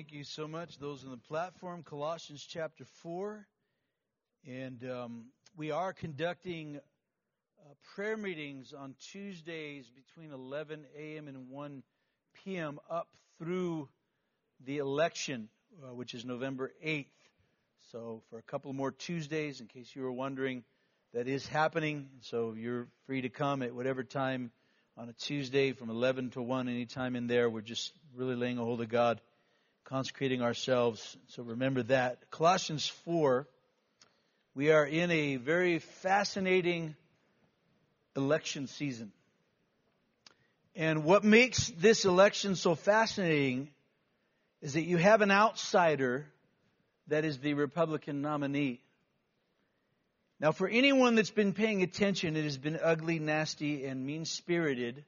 Thank you so much, those on the platform. Colossians chapter 4. And um, we are conducting uh, prayer meetings on Tuesdays between 11 a.m. and 1 p.m. up through the election, uh, which is November 8th. So, for a couple more Tuesdays, in case you were wondering, that is happening. So, you're free to come at whatever time on a Tuesday from 11 to 1, anytime in there. We're just really laying a hold of God consecrating ourselves. So remember that. Colossians 4, we are in a very fascinating election season. And what makes this election so fascinating is that you have an outsider that is the Republican nominee. Now, for anyone that's been paying attention, it has been ugly, nasty, and mean spirited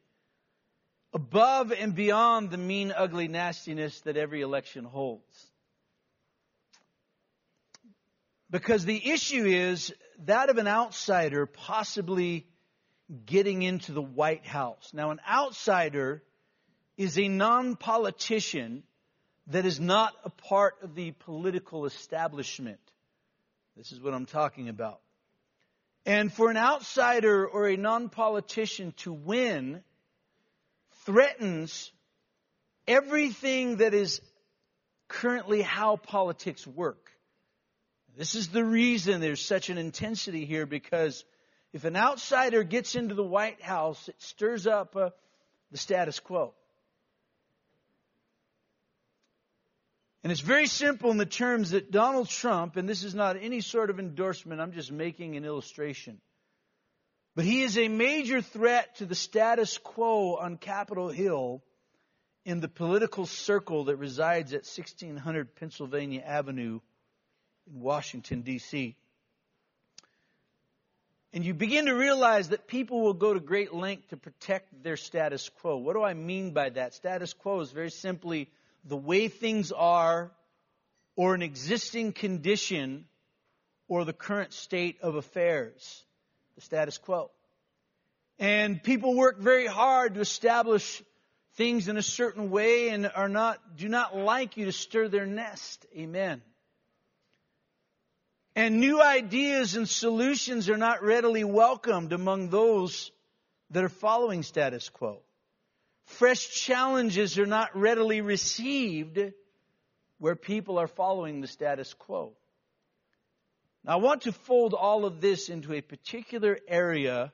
above and beyond the mean, ugly nastiness that every election holds. Because the issue is that of an outsider possibly getting into the White House. Now, an outsider is a non politician that is not a part of the political establishment. This is what I'm talking about. And for an outsider or a non politician to win, threatens everything that is currently how politics work. This is the reason there's such an intensity here because if an outsider gets into the White House, it stirs up uh, the status quo. And it's very simple in the terms that Donald Trump, and this is not any sort of endorsement, I'm just making an illustration. But he is a major threat to the status quo on Capitol Hill in the political circle that resides at 1600 Pennsylvania Avenue in Washington, D.C. And you begin to realize that people will go to great length to protect their status quo. What do I mean by that? Status quo is very simply the way things are or an existing condition or the current state of affairs the status quo. And people work very hard to establish things in a certain way and are not, do not like you to stir their nest. Amen. And new ideas and solutions are not readily welcomed among those that are following status quo. Fresh challenges are not readily received where people are following the status quo. Now, I want to fold all of this into a particular area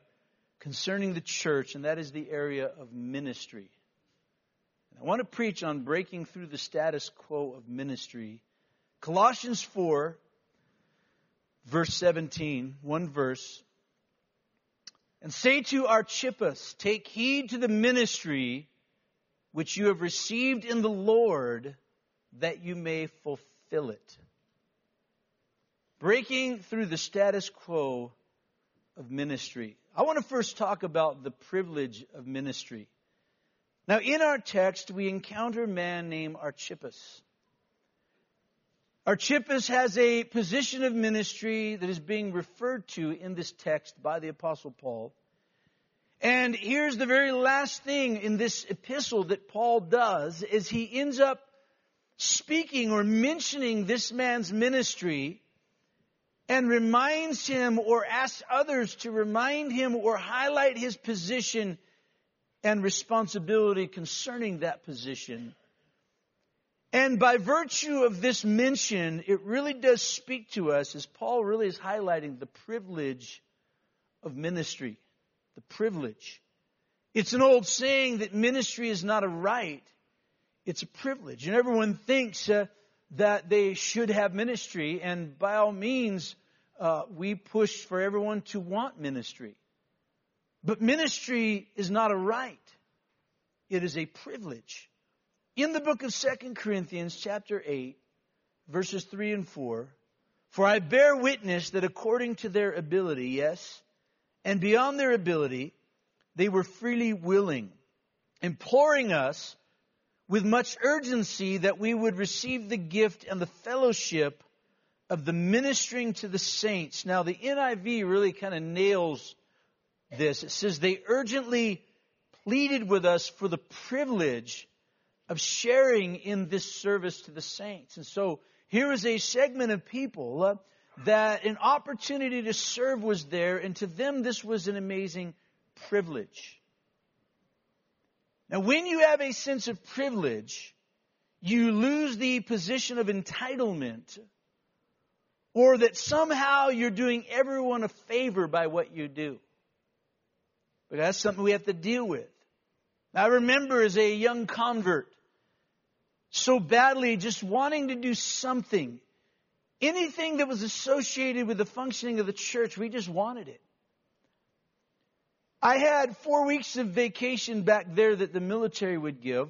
concerning the church, and that is the area of ministry. I want to preach on breaking through the status quo of ministry. Colossians 4, verse 17, one verse. And say to Archippus, take heed to the ministry which you have received in the Lord, that you may fulfill it breaking through the status quo of ministry. I want to first talk about the privilege of ministry. Now, in our text, we encounter a man named Archippus. Archippus has a position of ministry that is being referred to in this text by the Apostle Paul. And here's the very last thing in this epistle that Paul does is he ends up speaking or mentioning this man's ministry and reminds him or asks others to remind him or highlight his position and responsibility concerning that position. And by virtue of this mention, it really does speak to us as Paul really is highlighting the privilege of ministry. The privilege. It's an old saying that ministry is not a right, it's a privilege. And everyone thinks uh, that they should have ministry, and by all means, uh, we push for everyone to want ministry. But ministry is not a right, it is a privilege. In the book of Second Corinthians, chapter 8, verses 3 and 4, for I bear witness that according to their ability, yes, and beyond their ability, they were freely willing, imploring us with much urgency that we would receive the gift and the fellowship of the ministering to the saints. Now, the NIV really kind of nails this. It says, They urgently pleaded with us for the privilege of sharing in this service to the saints. And so here is a segment of people uh, that an opportunity to serve was there, and to them this was an amazing privilege. Now, when you have a sense of privilege, you lose the position of entitlement or that somehow you're doing everyone a favor by what you do. But that's something we have to deal with. I remember as a young convert, so badly just wanting to do something. Anything that was associated with the functioning of the church, we just wanted it. I had four weeks of vacation back there that the military would give.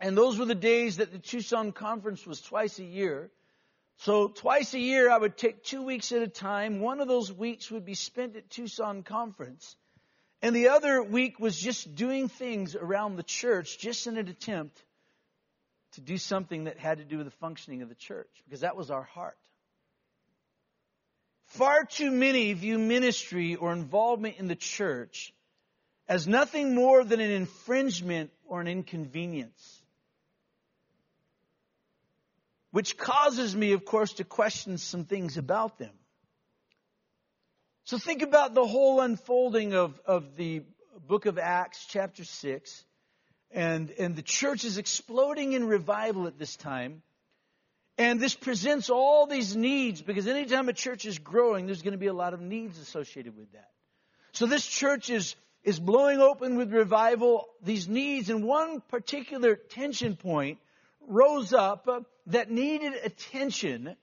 And those were the days that the Tucson conference was twice a year. So twice a year I would take two weeks at a time. One of those weeks would be spent at Tucson conference. And the other week was just doing things around the church, just in an attempt to do something that had to do with the functioning of the church, because that was our heart. Far too many view ministry or involvement in the church as nothing more than an infringement or an inconvenience. Which causes me, of course, to question some things about them. So think about the whole unfolding of, of the book of Acts, chapter 6. And, and the church is exploding in revival at this time. And this presents all these needs because anytime a church is growing, there's going to be a lot of needs associated with that. So this church is, is blowing open with revival, these needs, and one particular tension point rose up that needed attention.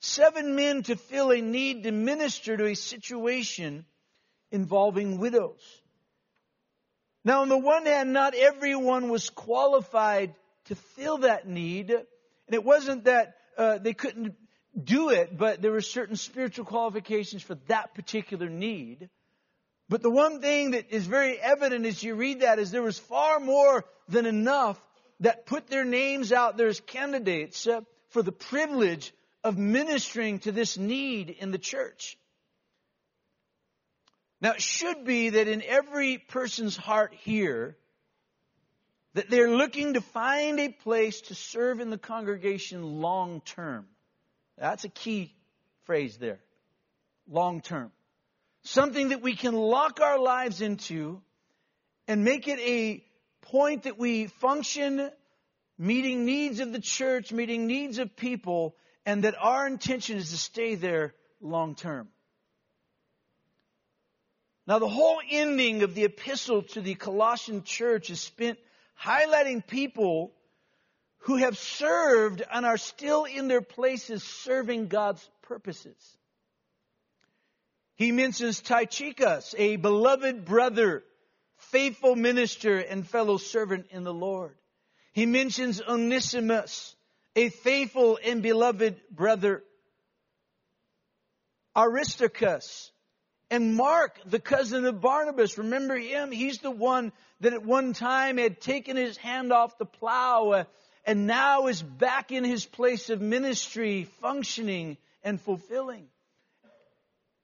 Seven men to fill a need to minister to a situation involving widows. Now, on the one hand, not everyone was qualified to fill that need. And it wasn't that uh, they couldn't do it, but there were certain spiritual qualifications for that particular need. But the one thing that is very evident as you read that is there was far more than enough that put their names out there as candidates uh, for the privilege of ministering to this need in the church. Now, it should be that in every person's heart here, that they're looking to find a place to serve in the congregation long term. That's a key phrase there. Long term. Something that we can lock our lives into and make it a point that we function meeting needs of the church, meeting needs of people, and that our intention is to stay there long term. Now, the whole ending of the epistle to the Colossian church is spent highlighting people who have served and are still in their places serving God's purposes. He mentions Tychicus, a beloved brother, faithful minister, and fellow servant in the Lord. He mentions Onesimus, a faithful and beloved brother. Aristarchus, and Mark, the cousin of Barnabas, remember him? He's the one that at one time had taken his hand off the plow uh, and now is back in his place of ministry, functioning and fulfilling.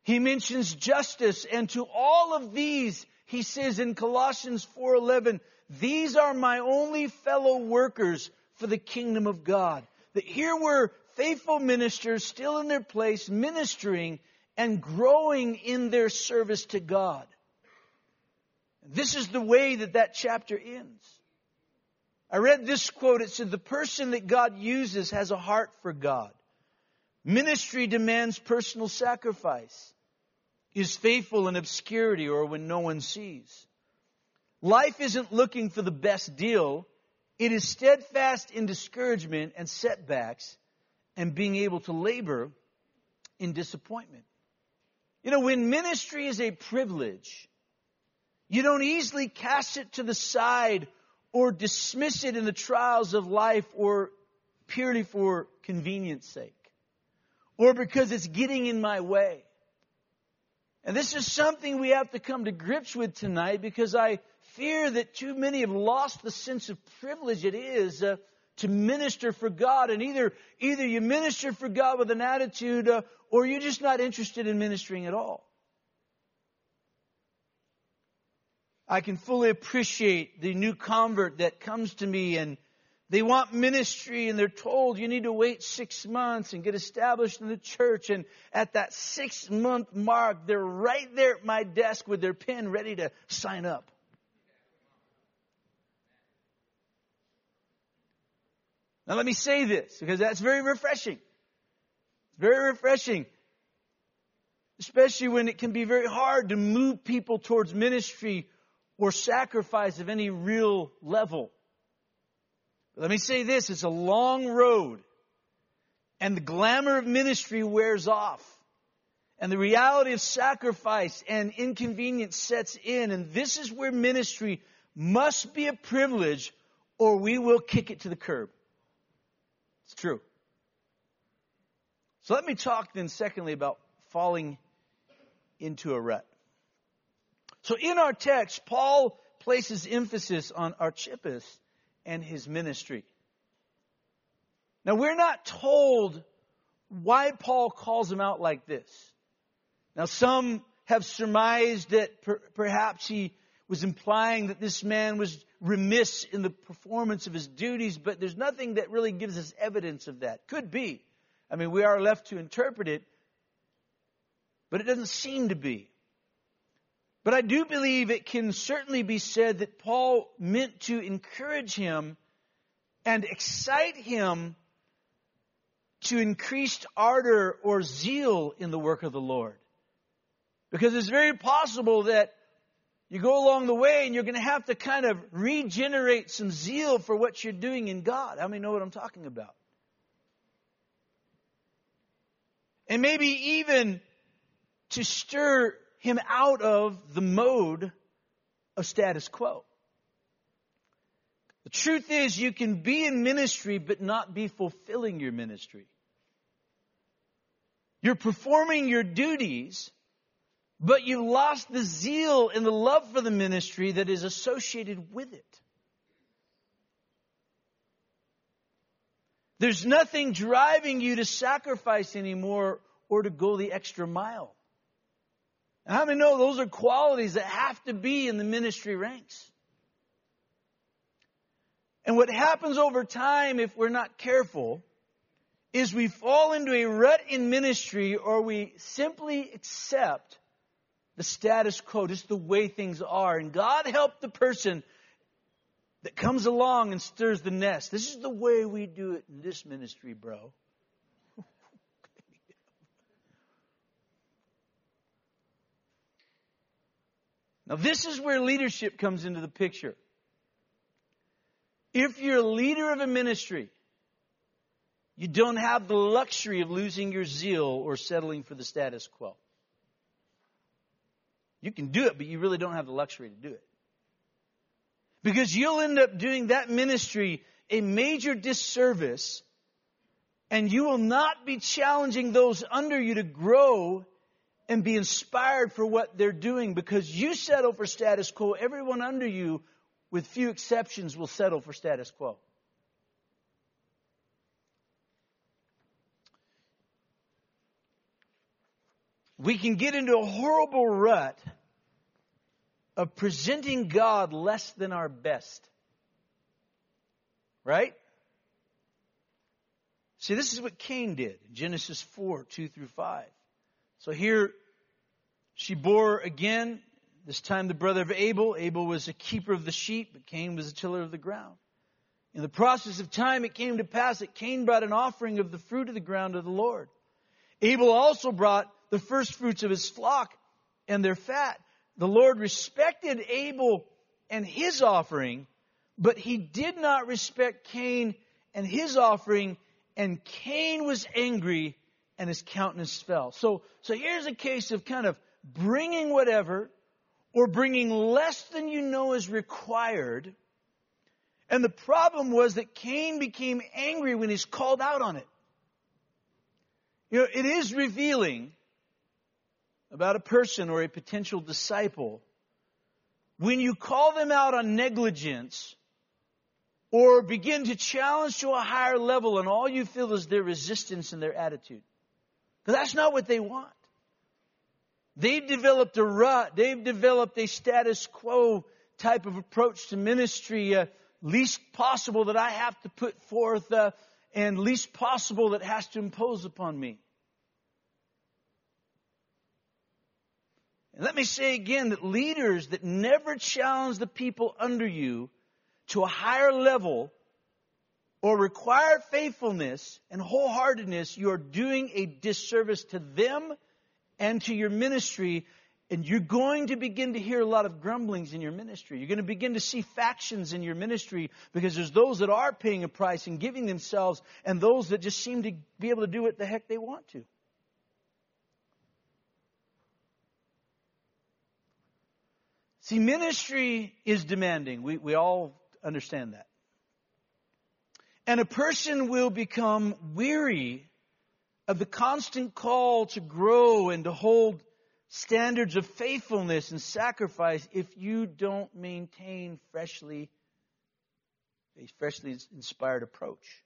He mentions Justus and to all of these, he says in Colossians 4:11, these are my only fellow workers for the kingdom of God. That here were faithful ministers still in their place ministering and growing in their service to God. This is the way that that chapter ends. I read this quote. It said, The person that God uses has a heart for God. Ministry demands personal sacrifice, is faithful in obscurity or when no one sees. Life isn't looking for the best deal. It is steadfast in discouragement and setbacks and being able to labor in disappointment. You know, when ministry is a privilege, you don't easily cast it to the side or dismiss it in the trials of life or purely for convenience sake or because it's getting in my way. And this is something we have to come to grips with tonight because I fear that too many have lost the sense of privilege it is uh, to minister for God. And either, either you minister for God with an attitude uh, or you're just not interested in ministering at all. I can fully appreciate the new convert that comes to me and They want ministry and they're told you need to wait six months and get established in the church. And at that six month mark, they're right there at my desk with their pen ready to sign up. Now let me say this because that's very refreshing. It's very refreshing. Especially when it can be very hard to move people towards ministry or sacrifice of any real level. Let me say this, it's a long road. And the glamour of ministry wears off. And the reality of sacrifice and inconvenience sets in. And this is where ministry must be a privilege or we will kick it to the curb. It's true. So let me talk then, secondly, about falling into a rut. So in our text, Paul places emphasis on Archippus and his ministry. Now, we're not told why Paul calls him out like this. Now, some have surmised that per- perhaps he was implying that this man was remiss in the performance of his duties, but there's nothing that really gives us evidence of that. Could be. I mean, we are left to interpret it, but it doesn't seem to be. But I do believe it can certainly be said that Paul meant to encourage him and excite him to increased ardor or zeal in the work of the Lord. Because it's very possible that you go along the way and you're going to have to kind of regenerate some zeal for what you're doing in God. How many know what I'm talking about? And maybe even to stir him out of the mode of status quo. The truth is, you can be in ministry but not be fulfilling your ministry. You're performing your duties, but you've lost the zeal and the love for the ministry that is associated with it. There's nothing driving you to sacrifice anymore or to go the extra mile. How many know those are qualities that have to be in the ministry ranks? And what happens over time, if we're not careful, is we fall into a rut in ministry or we simply accept the status quo, just the way things are. And God help the person that comes along and stirs the nest. This is the way we do it in this ministry, bro. Now, this is where leadership comes into the picture. If you're a leader of a ministry, you don't have the luxury of losing your zeal or settling for the status quo. You can do it, but you really don't have the luxury to do it. Because you'll end up doing that ministry a major disservice, and you will not be challenging those under you to grow and be inspired for what they're doing because you settle for status quo. Everyone under you, with few exceptions, will settle for status quo. We can get into a horrible rut of presenting God less than our best. Right? See, this is what Cain did. Genesis 4, 2 through 5. So here she bore again, this time the brother of Abel. Abel was a keeper of the sheep, but Cain was a tiller of the ground. In the process of time, it came to pass that Cain brought an offering of the fruit of the ground to the Lord. Abel also brought the first fruits of his flock and their fat. The Lord respected Abel and his offering, but he did not respect Cain and his offering, and Cain was angry and his countenance fell. So, so here's a case of kind of bringing whatever or bringing less than you know is required. And the problem was that Cain became angry when he's called out on it. You know, it is revealing about a person or a potential disciple when you call them out on negligence or begin to challenge to a higher level and all you feel is their resistance and their attitude. Because that's not what they want. They've developed a rut. They've developed a status quo type of approach to ministry. Uh, least possible that I have to put forth uh, and least possible that has to impose upon me. And let me say again that leaders that never challenge the people under you to a higher level or require faithfulness and wholeheartedness, you are doing a disservice to them and to your ministry. And you're going to begin to hear a lot of grumblings in your ministry. You're going to begin to see factions in your ministry because there's those that are paying a price and giving themselves and those that just seem to be able to do what the heck they want to. See, ministry is demanding. We, we all understand that. And a person will become weary of the constant call to grow and to hold standards of faithfulness and sacrifice if you don't maintain freshly a freshly inspired approach.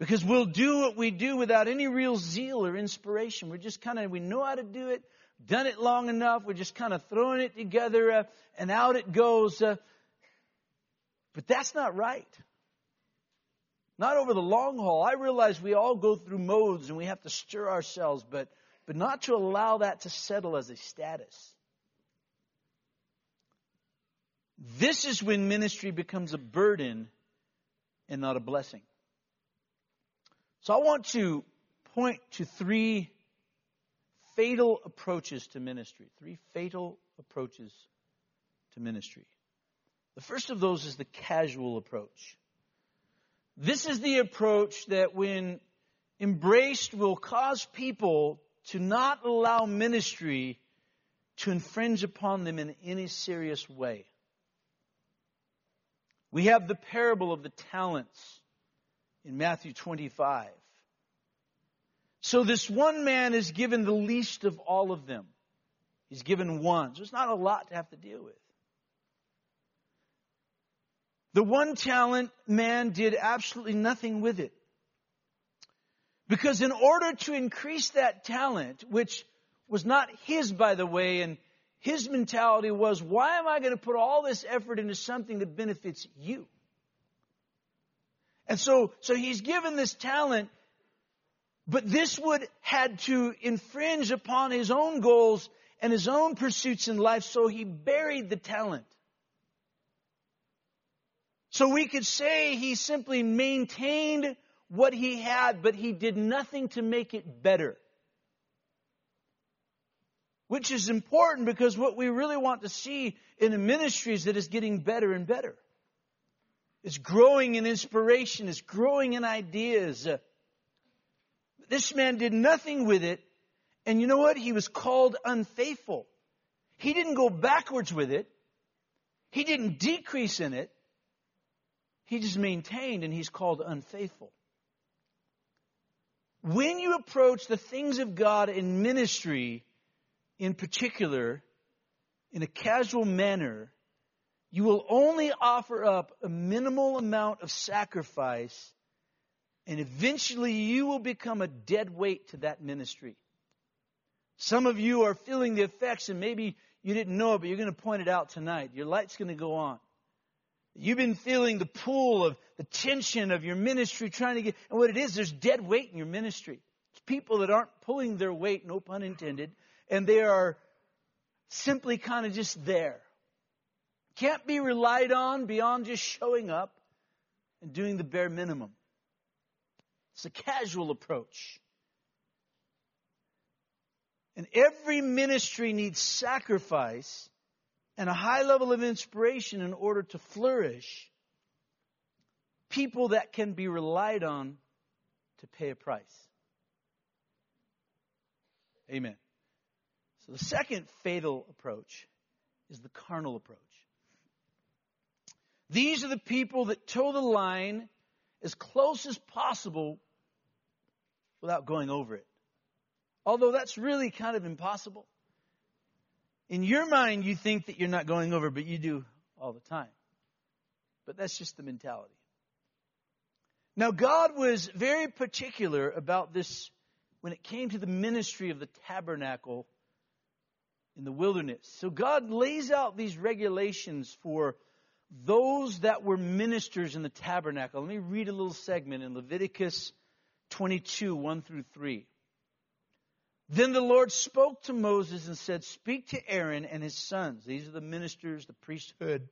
Because we'll do what we do without any real zeal or inspiration. We're just kind of, we know how to do it, done it long enough, we're just kind of throwing it together, uh, and out it goes. Uh, but that's not right. Not over the long haul. I realize we all go through modes and we have to stir ourselves, but, but not to allow that to settle as a status. This is when ministry becomes a burden and not a blessing. So I want to point to three fatal approaches to ministry. Three fatal approaches to ministry. The first of those is the casual approach. This is the approach that, when embraced, will cause people to not allow ministry to infringe upon them in any serious way. We have the parable of the talents in Matthew 25. So this one man is given the least of all of them. He's given one. So it's not a lot to have to deal with. The one talent man did absolutely nothing with it. Because in order to increase that talent, which was not his, by the way, and his mentality was, why am I going to put all this effort into something that benefits you? And so, so he's given this talent, but this would had to infringe upon his own goals and his own pursuits in life, so he buried the talent. So we could say he simply maintained what he had, but he did nothing to make it better. Which is important because what we really want to see in a ministry is that it's getting better and better. It's growing in inspiration, it's growing in ideas. This man did nothing with it, and you know what? He was called unfaithful. He didn't go backwards with it, he didn't decrease in it. He just maintained and he's called unfaithful. When you approach the things of God in ministry, in particular, in a casual manner, you will only offer up a minimal amount of sacrifice, and eventually you will become a dead weight to that ministry. Some of you are feeling the effects, and maybe you didn't know it, but you're going to point it out tonight. Your light's going to go on. You've been feeling the pull of the tension of your ministry trying to get, and what it is, there's dead weight in your ministry. It's people that aren't pulling their weight, no pun intended, and they are simply kind of just there. Can't be relied on beyond just showing up and doing the bare minimum. It's a casual approach. And every ministry needs sacrifice and a high level of inspiration in order to flourish, people that can be relied on to pay a price. Amen. So the second fatal approach is the carnal approach. These are the people that toe the line as close as possible without going over it. Although that's really kind of impossible. In your mind, you think that you're not going over, but you do all the time. But that's just the mentality. Now, God was very particular about this when it came to the ministry of the tabernacle in the wilderness. So, God lays out these regulations for those that were ministers in the tabernacle. Let me read a little segment in Leviticus 22, 1 through 3. Then the Lord spoke to Moses and said, Speak to Aaron and his sons. These are the ministers, the priesthood.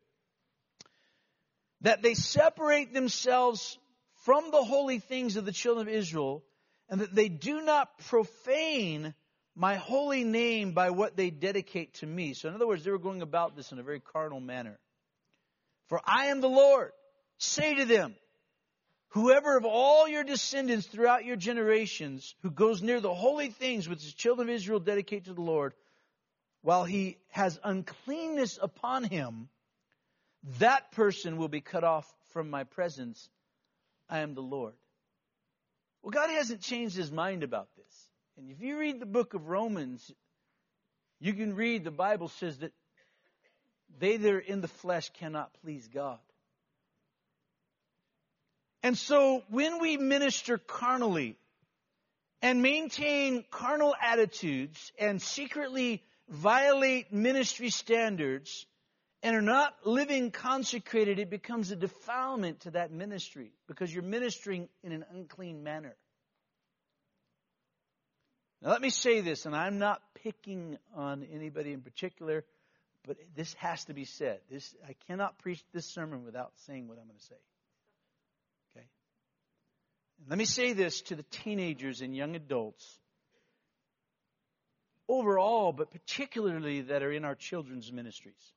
That they separate themselves from the holy things of the children of Israel, and that they do not profane my holy name by what they dedicate to me. So, in other words, they were going about this in a very carnal manner. For I am the Lord. Say to them, Whoever of all your descendants throughout your generations who goes near the holy things which the children of Israel dedicate to the Lord, while he has uncleanness upon him, that person will be cut off from my presence. I am the Lord. Well, God hasn't changed his mind about this. And if you read the book of Romans, you can read the Bible says that they that are in the flesh cannot please God. And so when we minister carnally and maintain carnal attitudes and secretly violate ministry standards and are not living consecrated, it becomes a defilement to that ministry because you're ministering in an unclean manner. Now, let me say this, and I'm not picking on anybody in particular, but this has to be said. This, I cannot preach this sermon without saying what I'm going to say. Let me say this to the teenagers and young adults overall, but particularly that are in our children's ministries.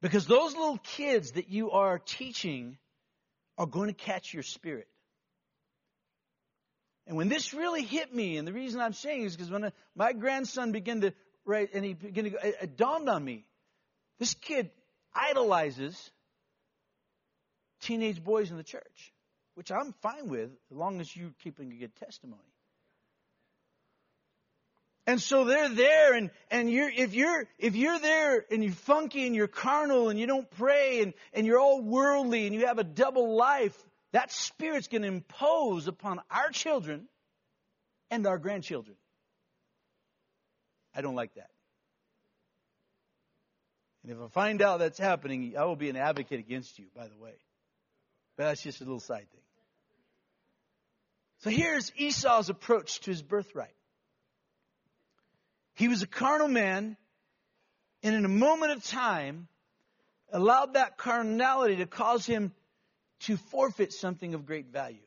Because those little kids that you are teaching are going to catch your spirit. And when this really hit me, and the reason I'm saying is because when my grandson began to write, and he began to it dawned on me, this kid idolizes teenage boys in the church which I'm fine with as long as you're keeping a good testimony. And so they're there and, and you're, if you're, if you're there and you're funky and you're carnal and you don't pray and, and you're all worldly and you have a double life, that spirit's going to impose upon our children and our grandchildren. I don't like that. And if I find out that's happening, I will be an advocate against you, by the way. But that's just a little side thing. So here's Esau's approach to his birthright. He was a carnal man, and in a moment of time, allowed that carnality to cause him to forfeit something of great value.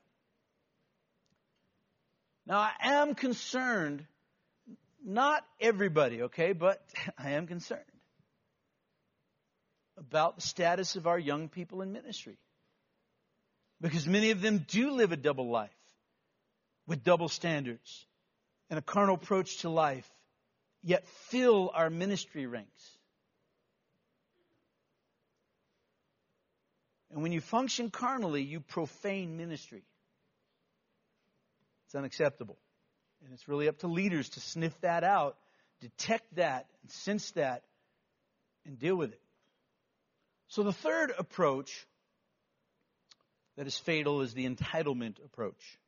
Now, I am concerned, not everybody, okay, but I am concerned about the status of our young people in ministry. Because many of them do live a double life with double standards and a carnal approach to life, yet fill our ministry ranks. And when you function carnally, you profane ministry. It's unacceptable. And it's really up to leaders to sniff that out, detect that, and sense that, and deal with it. So the third approach that is fatal is the entitlement approach.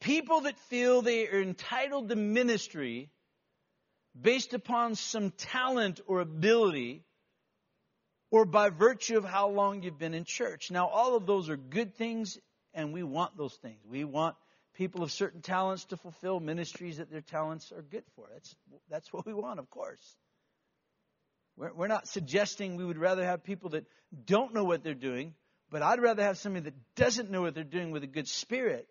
People that feel they are entitled to ministry based upon some talent or ability or by virtue of how long you've been in church. Now, all of those are good things, and we want those things. We want people of certain talents to fulfill ministries that their talents are good for. That's, that's what we want, of course. We're, we're not suggesting we would rather have people that don't know what they're doing, but I'd rather have somebody that doesn't know what they're doing with a good spirit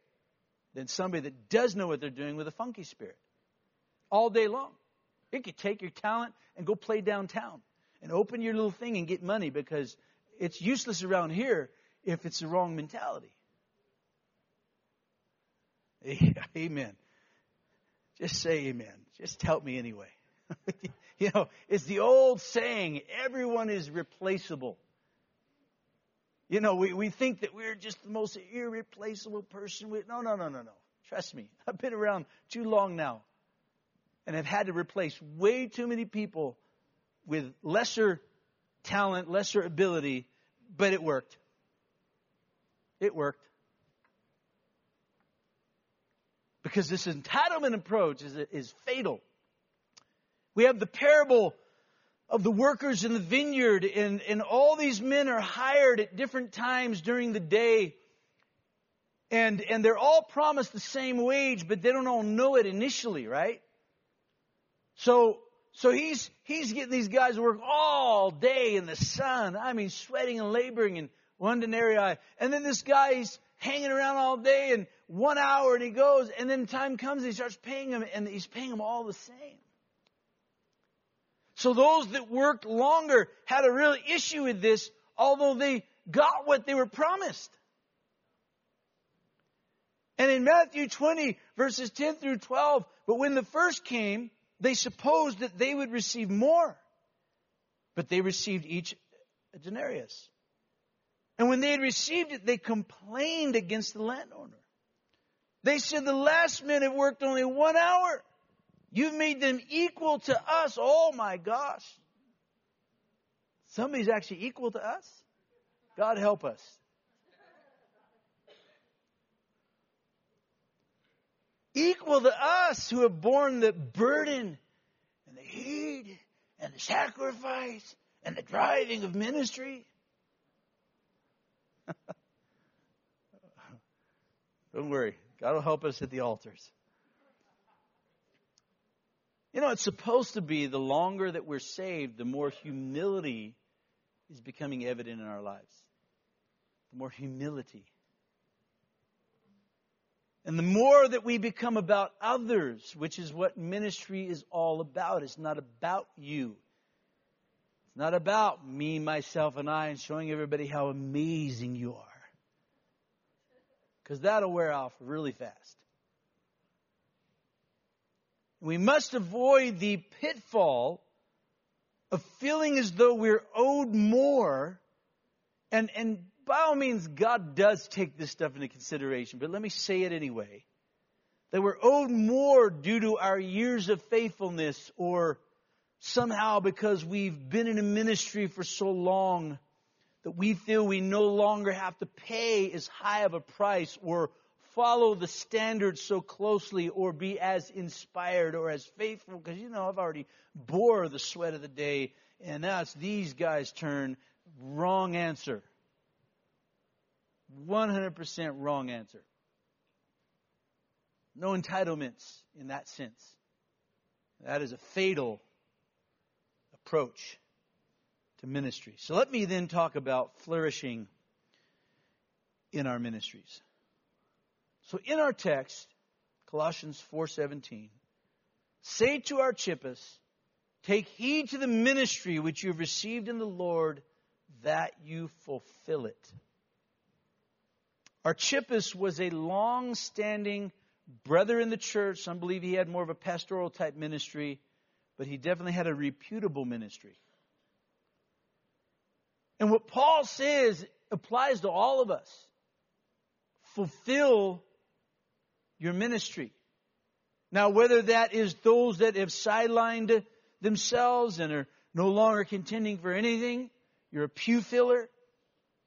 than somebody that does know what they're doing with a funky spirit all day long. You could take your talent and go play downtown and open your little thing and get money because it's useless around here if it's the wrong mentality. Amen. Just say amen. Just help me anyway. you know, it's the old saying everyone is replaceable. You know, we, we think that we're just the most irreplaceable person. We, no, no, no, no, no. Trust me. I've been around too long now and have had to replace way too many people with lesser talent, lesser ability, but it worked. It worked. Because this entitlement approach is, is fatal. We have the parable of the workers in the vineyard, and, and all these men are hired at different times during the day. And, and they're all promised the same wage, but they don't all know it initially, right? So, so he's, he's getting these guys to work all day in the sun. I mean, sweating and laboring in one denarii. And then this guy's hanging around all day and one hour and he goes, and then time comes and he starts paying them, and he's paying them all the same. So those that worked longer had a real issue with this, although they got what they were promised. And in Matthew 20, verses 10 through 12, but when the first came, they supposed that they would receive more. But they received each a denarius. And when they had received it, they complained against the landowner. They said, The last men have worked only one hour. You've made them equal to us. Oh my gosh. Somebody's actually equal to us. God help us. equal to us who have borne the burden and the heat and the sacrifice and the driving of ministry. Don't worry. God will help us at the altars. You know, it's supposed to be the longer that we're saved, the more humility is becoming evident in our lives. The more humility. And the more that we become about others, which is what ministry is all about, it's not about you. It's not about me, myself, and I and showing everybody how amazing you are. Because that'll wear off really fast. We must avoid the pitfall of feeling as though we're owed more and, and by all means, God does take this stuff into consideration, but let me say it anyway. That we're owed more due to our years of faithfulness or somehow because we've been in a ministry for so long that we feel we no longer have to pay as high of a price or follow the standards so closely or be as inspired or as faithful because you know I've already bore the sweat of the day and now it's these guys' turn. Wrong answer. 100% wrong answer. No entitlements in that sense. That is a fatal approach to ministry. So let me then talk about flourishing in our ministries. So in our text, Colossians 4:17, say to Archippus, take heed to the ministry which you have received in the Lord that you fulfill it. Archippus was a long standing brother in the church. Some believe he had more of a pastoral type ministry, but he definitely had a reputable ministry. And what Paul says applies to all of us. Fulfill your ministry. Now, whether that is those that have sidelined themselves and are no longer contending for anything, you're a pew filler,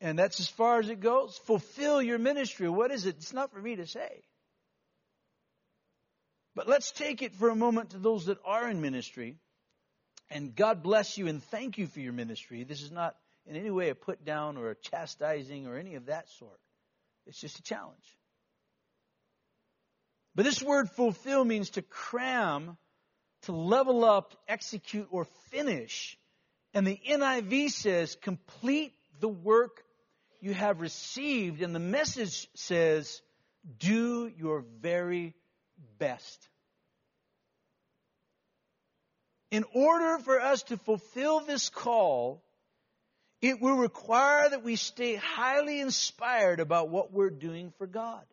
and that's as far as it goes. Fulfill your ministry. What is it? It's not for me to say. But let's take it for a moment to those that are in ministry. And God bless you and thank you for your ministry. This is not in any way a put down or a chastising or any of that sort. It's just a challenge. But this word fulfill means to cram, to level up, execute, or finish. And the NIV says complete the work you have received. And the message says, do your very best. In order for us to fulfill this call, it will require that we stay highly inspired about what we're doing for God.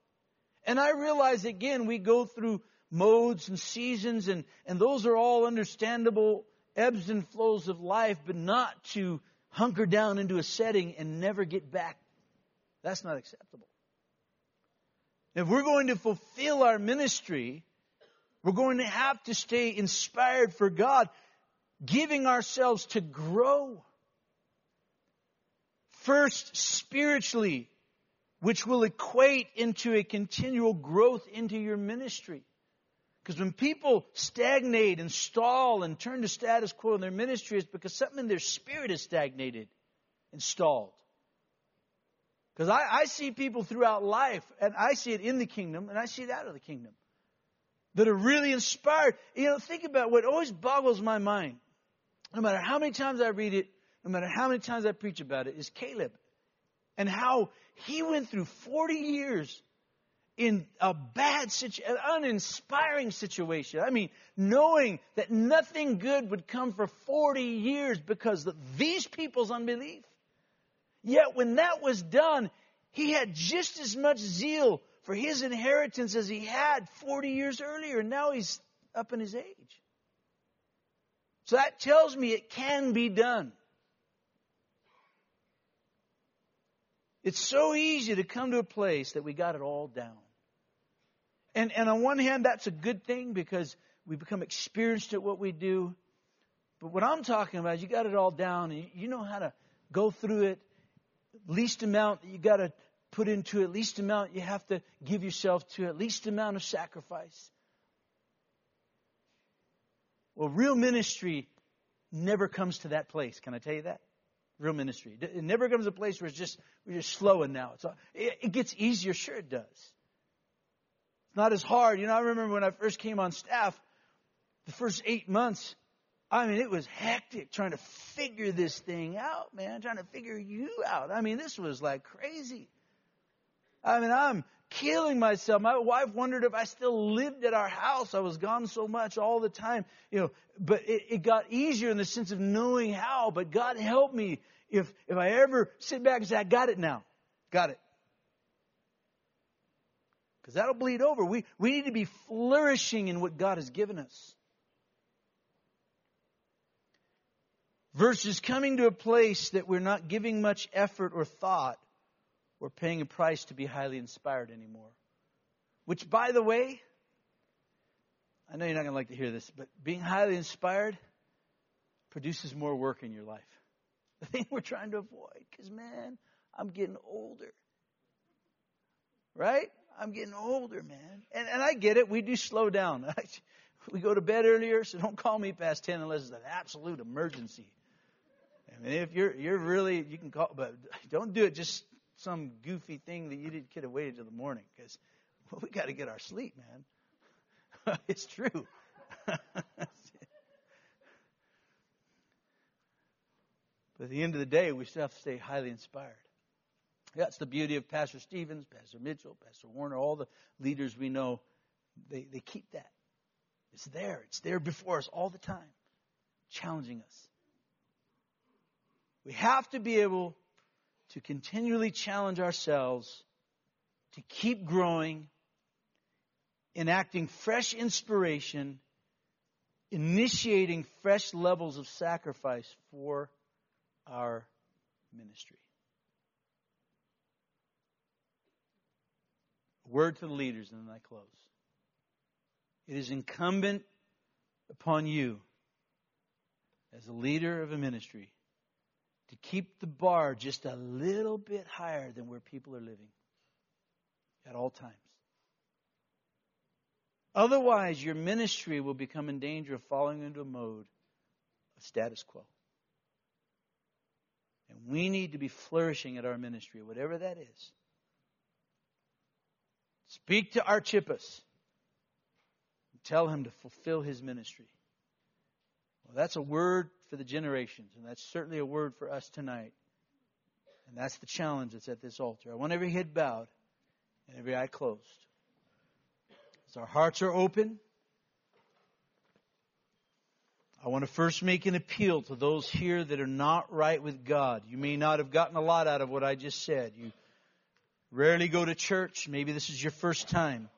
And I realize again, we go through modes and seasons, and, and those are all understandable ebbs and flows of life, but not to hunker down into a setting and never get back. That's not acceptable. If we're going to fulfill our ministry, we're going to have to stay inspired for God, giving ourselves to grow. First, spiritually, which will equate into a continual growth into your ministry. Because when people stagnate and stall and turn to status quo in their ministry, it's because something in their spirit is stagnated and stalled. Because I, I see people throughout life, and I see it in the kingdom, and I see it out of the kingdom, that are really inspired. You know, think about what always boggles my mind, no matter how many times I read it, no matter how many times I preach about it, is Caleb. And how he went through 40 years in a bad situation, uninspiring situation. I mean, knowing that nothing good would come for 40 years because of these people's unbelief. Yet when that was done, he had just as much zeal for his inheritance as he had 40 years earlier. Now he's up in his age. So that tells me it can be done. It's so easy to come to a place that we got it all down. And, and on one hand, that's a good thing because we become experienced at what we do. But what I'm talking about is you got it all down and you know how to go through it. Least amount that you got to put into it, least amount you have to give yourself to it, least amount of sacrifice. Well, real ministry never comes to that place. Can I tell you that? Real ministry. It never comes to a place where it's just, we're just slowing now. It's, it, it gets easier. Sure it does It's not as hard. You know, I remember when I first came on staff, the first eight months, I mean, it was hectic trying to figure this thing out, man, trying to figure you out. I mean, this was like crazy. I mean, I'm killing myself. My wife wondered if I still lived at our house. I was gone so much all the time, you know, but it, it got easier in the sense of knowing how, but God help me if, if I ever sit back and say, I got it now. Got it because that'll bleed over. We, we need to be flourishing in what God has given us. Versus coming to a place that we're not giving much effort or thought or paying a price to be highly inspired anymore. Which, by the way, I know you're not going to like to hear this, but being highly inspired produces more work in your life. The thing we're trying to avoid, because man, I'm getting older. Right? I'm getting older, man. And, and I get it. We do slow down. we go to bed earlier, so don't call me past 10 unless it's an absolute emergency. I mean, if you're, you're really, you can call, but don't do it just some goofy thing that you didn't could have waited till the morning because well, we got to get our sleep, man. it's true. but at the end of the day, we still have to stay highly inspired. That's the beauty of Pastor Stevens, Pastor Mitchell, Pastor Warner, all the leaders we know. They, they keep that. It's there. It's there before us all the time, challenging us. We have to be able to continually challenge ourselves to keep growing, enacting fresh inspiration, initiating fresh levels of sacrifice for our ministry. word to the leaders, and then I close. It is incumbent upon you, as a leader of a ministry, to keep the bar just a little bit higher than where people are living at all times. Otherwise, your ministry will become in danger of falling into a mode of status quo. And we need to be flourishing at our ministry, whatever that is. Speak to Archippus. And tell him to fulfill his ministry. Well, that's a word for the generations, and that's certainly a word for us tonight. And that's the challenge that's at this altar. I want every head bowed and every eye closed. As our hearts are open, I want to first make an appeal to those here that are not right with God. You may not have gotten a lot out of what I just said. You rarely go to church. Maybe this is your first time.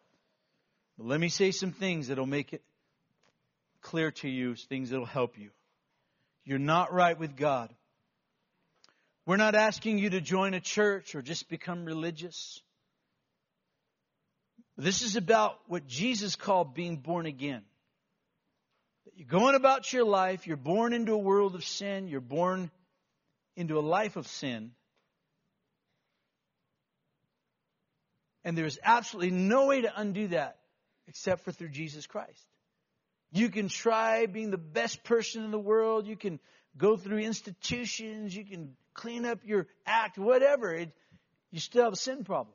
But let me say some things that'll make it clear to you, things that'll help you. You're not right with God. We're not asking you to join a church or just become religious. This is about what Jesus called being born again. You're going about your life, you're born into a world of sin, you're born into a life of sin. And there's absolutely no way to undo that except for through Jesus Christ. You can try being the best person in the world. You can go through institutions. You can clean up your act, whatever. It, you still have a sin problem.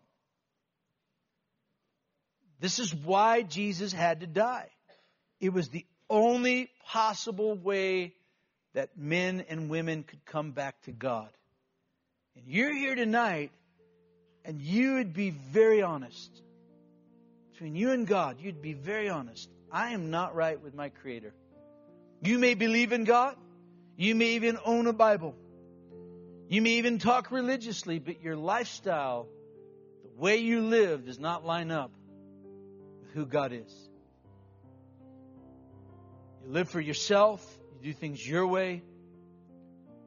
This is why Jesus had to die. It was the only possible way that men and women could come back to God. And you're here tonight, and you would be very honest. Between you and God, you'd be very honest. I am not right with my Creator. You may believe in God. You may even own a Bible. You may even talk religiously, but your lifestyle, the way you live, does not line up with who God is. You live for yourself, you do things your way,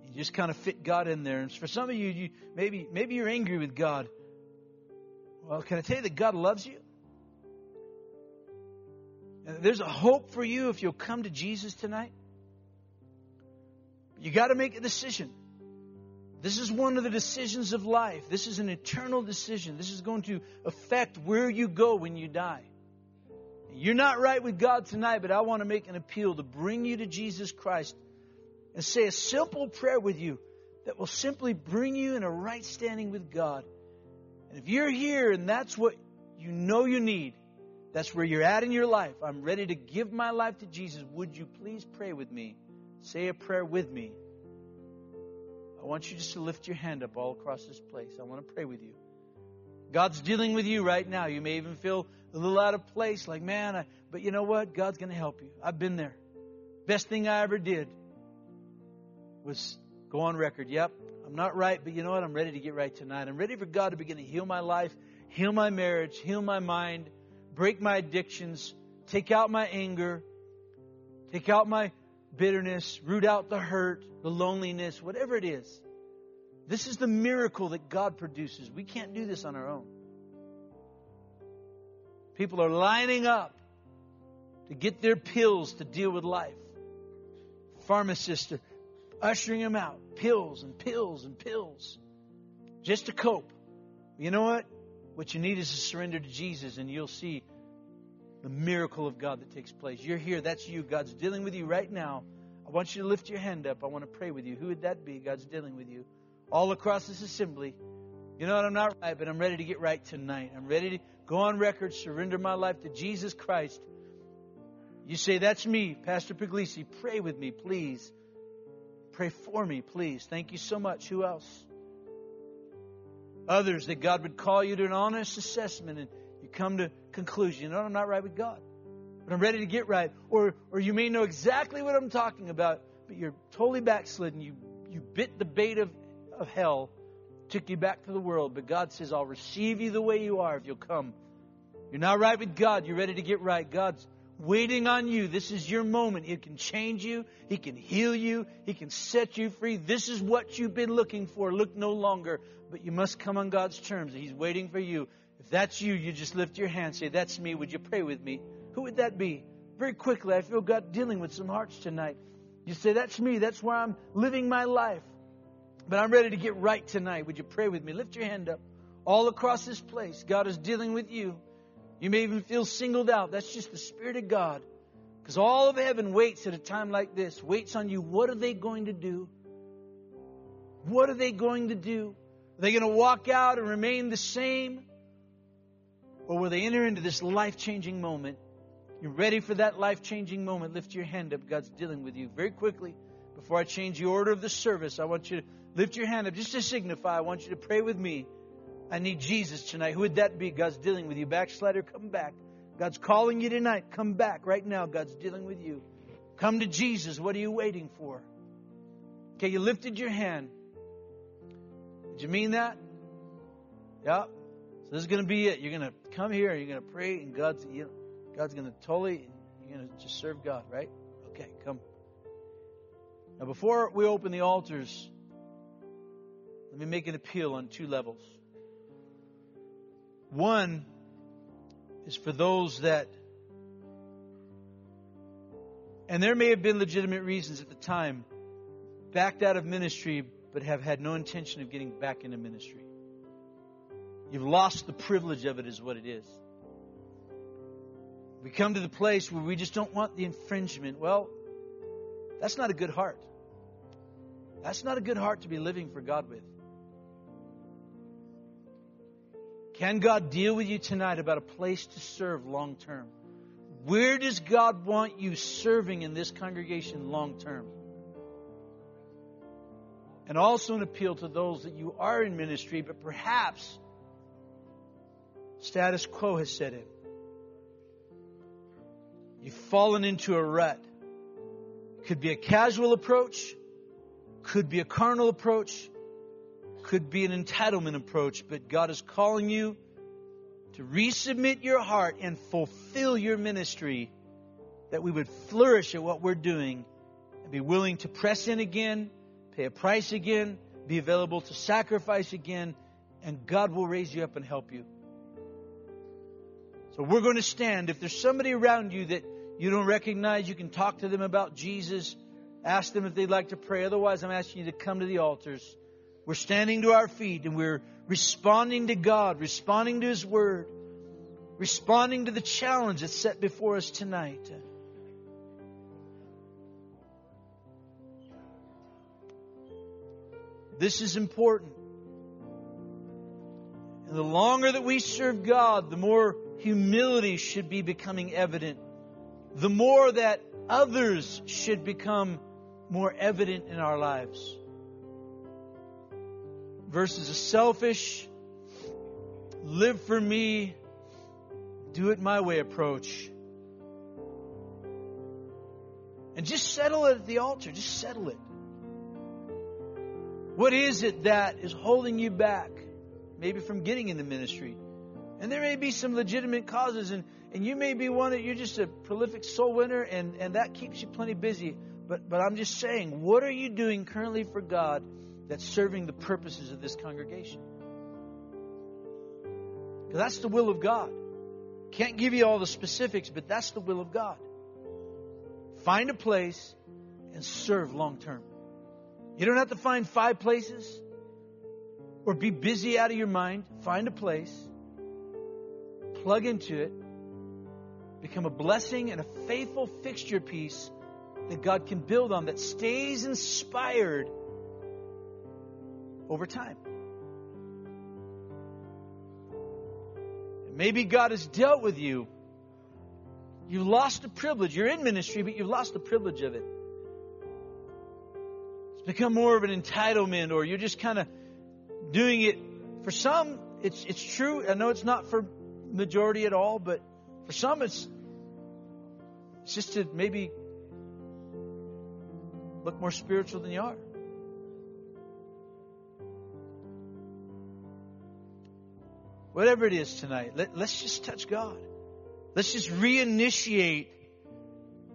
you just kind of fit God in there. And for some of you, you maybe maybe you're angry with God. Well, can I tell you that God loves you? There's a hope for you if you'll come to Jesus tonight. You got to make a decision. This is one of the decisions of life. This is an eternal decision. This is going to affect where you go when you die. You're not right with God tonight, but I want to make an appeal to bring you to Jesus Christ and say a simple prayer with you that will simply bring you in a right standing with God. And if you're here and that's what you know you need, that's where you're at in your life. I'm ready to give my life to Jesus. Would you please pray with me? Say a prayer with me. I want you just to lift your hand up all across this place. I want to pray with you. God's dealing with you right now. You may even feel a little out of place, like, man, I, but you know what? God's going to help you. I've been there. Best thing I ever did was go on record. Yep, I'm not right, but you know what? I'm ready to get right tonight. I'm ready for God to begin to heal my life, heal my marriage, heal my mind, break my addictions, take out my anger, take out my bitterness, root out the hurt, the loneliness, whatever it is. This is the miracle that God produces. We can't do this on our own. People are lining up to get their pills to deal with life. Pharmacists are ushering them out. Pills and pills and pills. Just to cope. You know what? What you need is to surrender to Jesus, and you'll see the miracle of God that takes place. You're here. That's you. God's dealing with you right now. I want you to lift your hand up. I want to pray with you. Who would that be? God's dealing with you. All across this assembly. You know what? I'm not right, but I'm ready to get right tonight. I'm ready to go on record, surrender my life to Jesus Christ. You say, That's me, Pastor Puglisi. Pray with me, please. Pray for me, please. Thank you so much. Who else? Others that God would call you to an honest assessment and you come to conclusion. You know, I'm not right with God, but I'm ready to get right. Or, or you may know exactly what I'm talking about, but you're totally backslidden. You, you bit the bait of, of hell, took you back to the world. But God says, I'll receive you the way you are if you'll come. You're not right with God. You're ready to get right. God's waiting on you. This is your moment. He can change you. He can heal you. He can set you free. This is what you've been looking for. Look no longer. But you must come on God's terms. He's waiting for you. If that's you, you just lift your hand. Say, That's me. Would you pray with me? Who would that be? Very quickly, I feel God dealing with some hearts tonight. You say, That's me. That's where I'm living my life. But I'm ready to get right tonight. Would you pray with me? Lift your hand up. All across this place, God is dealing with you. You may even feel singled out. That's just the Spirit of God. Because all of heaven waits at a time like this, waits on you. What are they going to do? What are they going to do? Are they going to walk out and remain the same? Or will they enter into this life changing moment? You're ready for that life changing moment. Lift your hand up. God's dealing with you. Very quickly, before I change the order of the service, I want you to lift your hand up just to signify. I want you to pray with me. I need Jesus tonight. Who would that be? God's dealing with you. Backslider, come back. God's calling you tonight. Come back right now. God's dealing with you. Come to Jesus. What are you waiting for? Okay, you lifted your hand. Did you mean that? Yeah. So this is going to be it. You're going to come here. You're going to pray, and God's you know, God's going to totally. You're going to just serve God, right? Okay, come. Now, before we open the altars, let me make an appeal on two levels. One is for those that, and there may have been legitimate reasons at the time, backed out of ministry, but have had no intention of getting back into ministry. You've lost the privilege of it, is what it is. We come to the place where we just don't want the infringement. Well, that's not a good heart. That's not a good heart to be living for God with. Can God deal with you tonight about a place to serve long term? Where does God want you serving in this congregation long term? And also an appeal to those that you are in ministry, but perhaps status quo has set in. You've fallen into a rut. Could be a casual approach, could be a carnal approach, could be an entitlement approach, but God is calling you to resubmit your heart and fulfill your ministry that we would flourish at what we're doing and be willing to press in again, pay a price again, be available to sacrifice again, and God will raise you up and help you. So we're going to stand. If there's somebody around you that you don't recognize, you can talk to them about Jesus. Ask them if they'd like to pray. Otherwise, I'm asking you to come to the altars. We're standing to our feet and we're responding to God, responding to His Word, responding to the challenge that's set before us tonight. This is important. And the longer that we serve God, the more humility should be becoming evident. The more that others should become more evident in our lives versus a selfish, live for me, do it my way approach. And just settle it at the altar. Just settle it. What is it that is holding you back, maybe from getting in the ministry? And there may be some legitimate causes, and, and you may be one that you're just a prolific soul winner, and, and that keeps you plenty busy. But, but I'm just saying, what are you doing currently for God that's serving the purposes of this congregation. Because that's the will of God. Can't give you all the specifics, but that's the will of God. Find a place and serve long term. You don't have to find five places or be busy out of your mind. Find a place, plug into it, become a blessing and a faithful fixture piece that God can build on that stays inspired over time. Maybe God has dealt with you. You lost the privilege. You're in ministry, but you've lost the privilege of it. It's become more of an entitlement, or you're just kind of doing it. For some, it's it's true. I know it's not for majority at all, but for some, it's it's just to maybe look more spiritual than you are. Whatever it is tonight, let, let's just touch God. Let's just reinitiate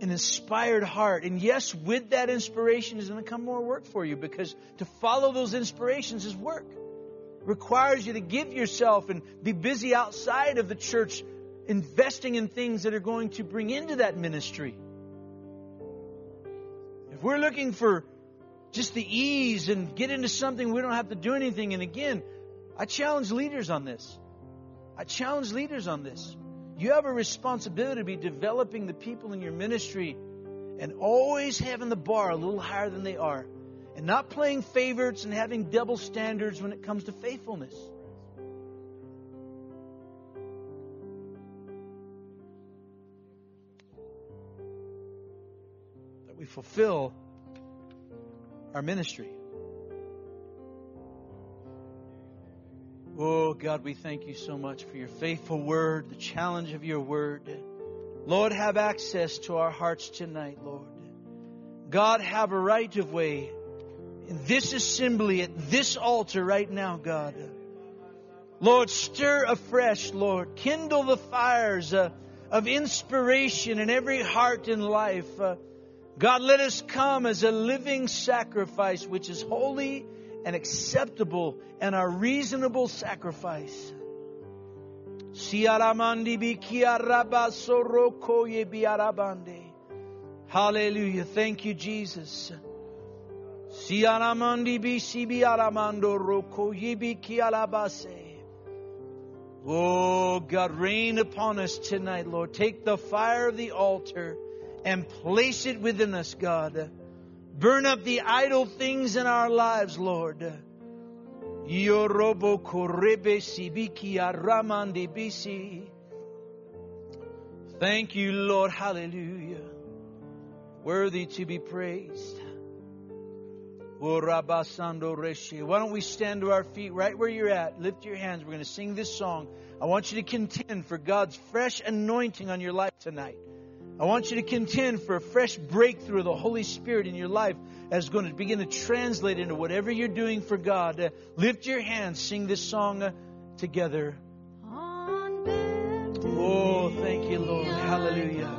an inspired heart. And yes, with that inspiration is going to come more work for you because to follow those inspirations is work. It requires you to give yourself and be busy outside of the church, investing in things that are going to bring into that ministry. If we're looking for just the ease and get into something we don't have to do anything, and again, I challenge leaders on this. I challenge leaders on this. You have a responsibility to be developing the people in your ministry and always having the bar a little higher than they are and not playing favorites and having double standards when it comes to faithfulness. That we fulfill our ministry. Oh, God, we thank you so much for your faithful word, the challenge of your word. Lord, have access to our hearts tonight, Lord. God, have a right of way in this assembly, at this altar right now, God. Lord, stir afresh, Lord. Kindle the fires uh, of inspiration in every heart and life. Uh, God, let us come as a living sacrifice, which is holy and acceptable and a reasonable sacrifice. Hallelujah. Thank you, Jesus. Oh, God, rain upon us tonight, Lord. Take the fire of the altar and place it within us, God. Burn up the idle things in our lives, Lord. Thank you, Lord. Hallelujah. Worthy to be praised. Why don't we stand to our feet right where you're at? Lift your hands. We're going to sing this song. I want you to contend for God's fresh anointing on your life tonight. I want you to contend for a fresh breakthrough of the Holy Spirit in your life as going to begin to translate into whatever you're doing for God. Uh, lift your hands, sing this song uh, together. Oh, thank you, Lord. Hallelujah.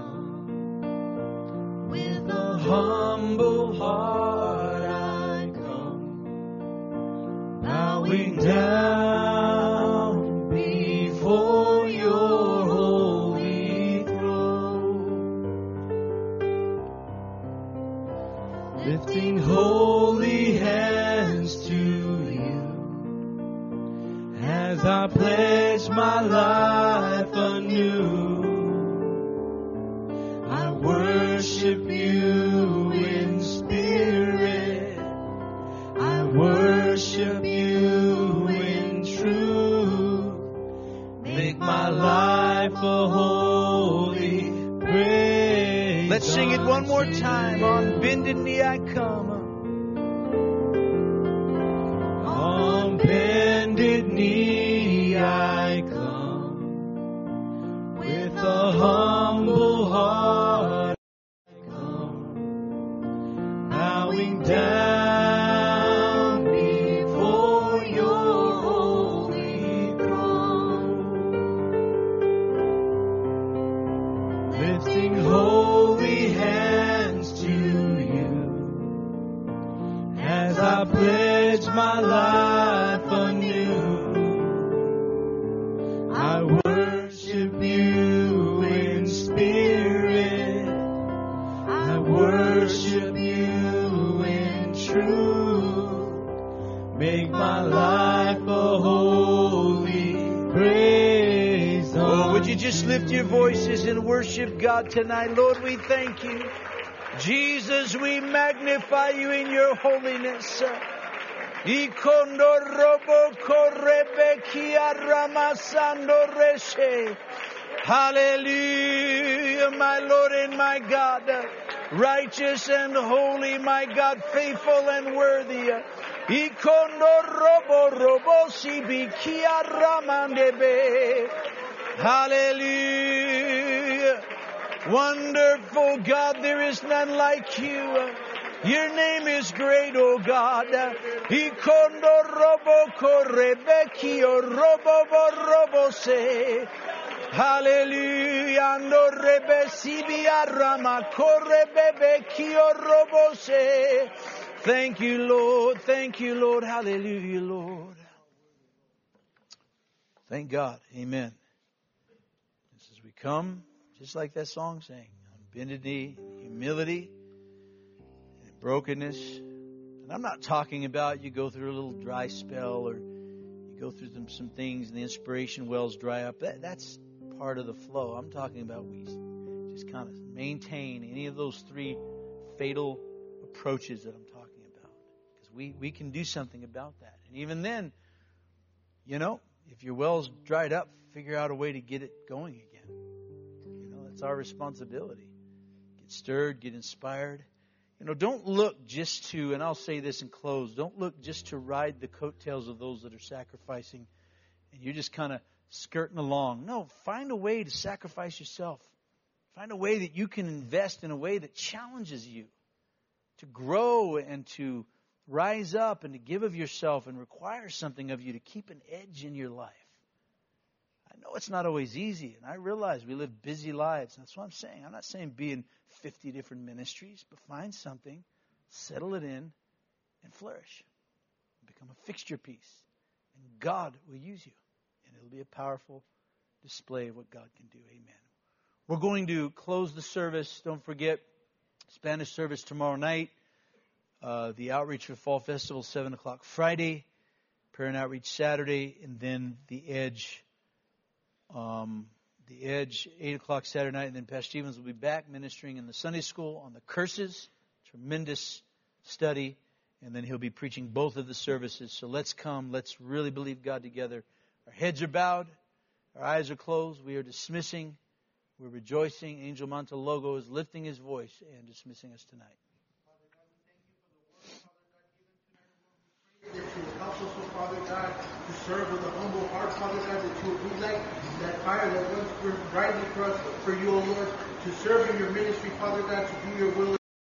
With a humble heart I come, bowing down just lift your voices and worship God tonight? Lord, we thank you. Jesus, we magnify you in your holiness. Hallelujah, my Lord and my God. Righteous and holy, my God, faithful and worthy. Ikondo robo robo sibi kia ramandebe. Hallelujah. Wonderful God, there is none like you. Your name is great, O God. Robo se. Hallelujah. Rama. Thank you, Lord. Thank you, Lord. Hallelujah, Lord. Thank God. Amen. Come, just like that song sang, on bended knee, humility, and brokenness. And I'm not talking about you go through a little dry spell or you go through some, some things and the inspiration wells dry up. That, that's part of the flow. I'm talking about we just kind of maintain any of those three fatal approaches that I'm talking about. Because we, we can do something about that. And even then, you know, if your well's dried up, figure out a way to get it going again. You know, that's our responsibility. Get stirred, get inspired. You know, don't look just to, and I'll say this in close, don't look just to ride the coattails of those that are sacrificing and you're just kind of skirting along. No, find a way to sacrifice yourself. Find a way that you can invest in a way that challenges you to grow and to rise up and to give of yourself and requires something of you to keep an edge in your life. Know it's not always easy, and I realize we live busy lives. That's what I'm saying. I'm not saying be in 50 different ministries, but find something, settle it in, and flourish. Become a fixture piece. And God will use you. And it'll be a powerful display of what God can do. Amen. We're going to close the service. Don't forget, Spanish service tomorrow night. Uh, the outreach for Fall Festival, 7 o'clock Friday. And outreach Saturday. And then the Edge um, the Edge, 8 o'clock Saturday night, and then Pastor Stevens will be back ministering in the Sunday school on the curses. Tremendous study. And then he'll be preaching both of the services. So let's come. Let's really believe God together. Our heads are bowed. Our eyes are closed. We are dismissing. We're rejoicing. Angel Montalogo is lifting his voice and dismissing us tonight. Father God, serve with a humble heart, Father God, that you would ignite that fire that once burned brightly for us, for you, O Lord, to serve in your ministry, Father God, to do your will.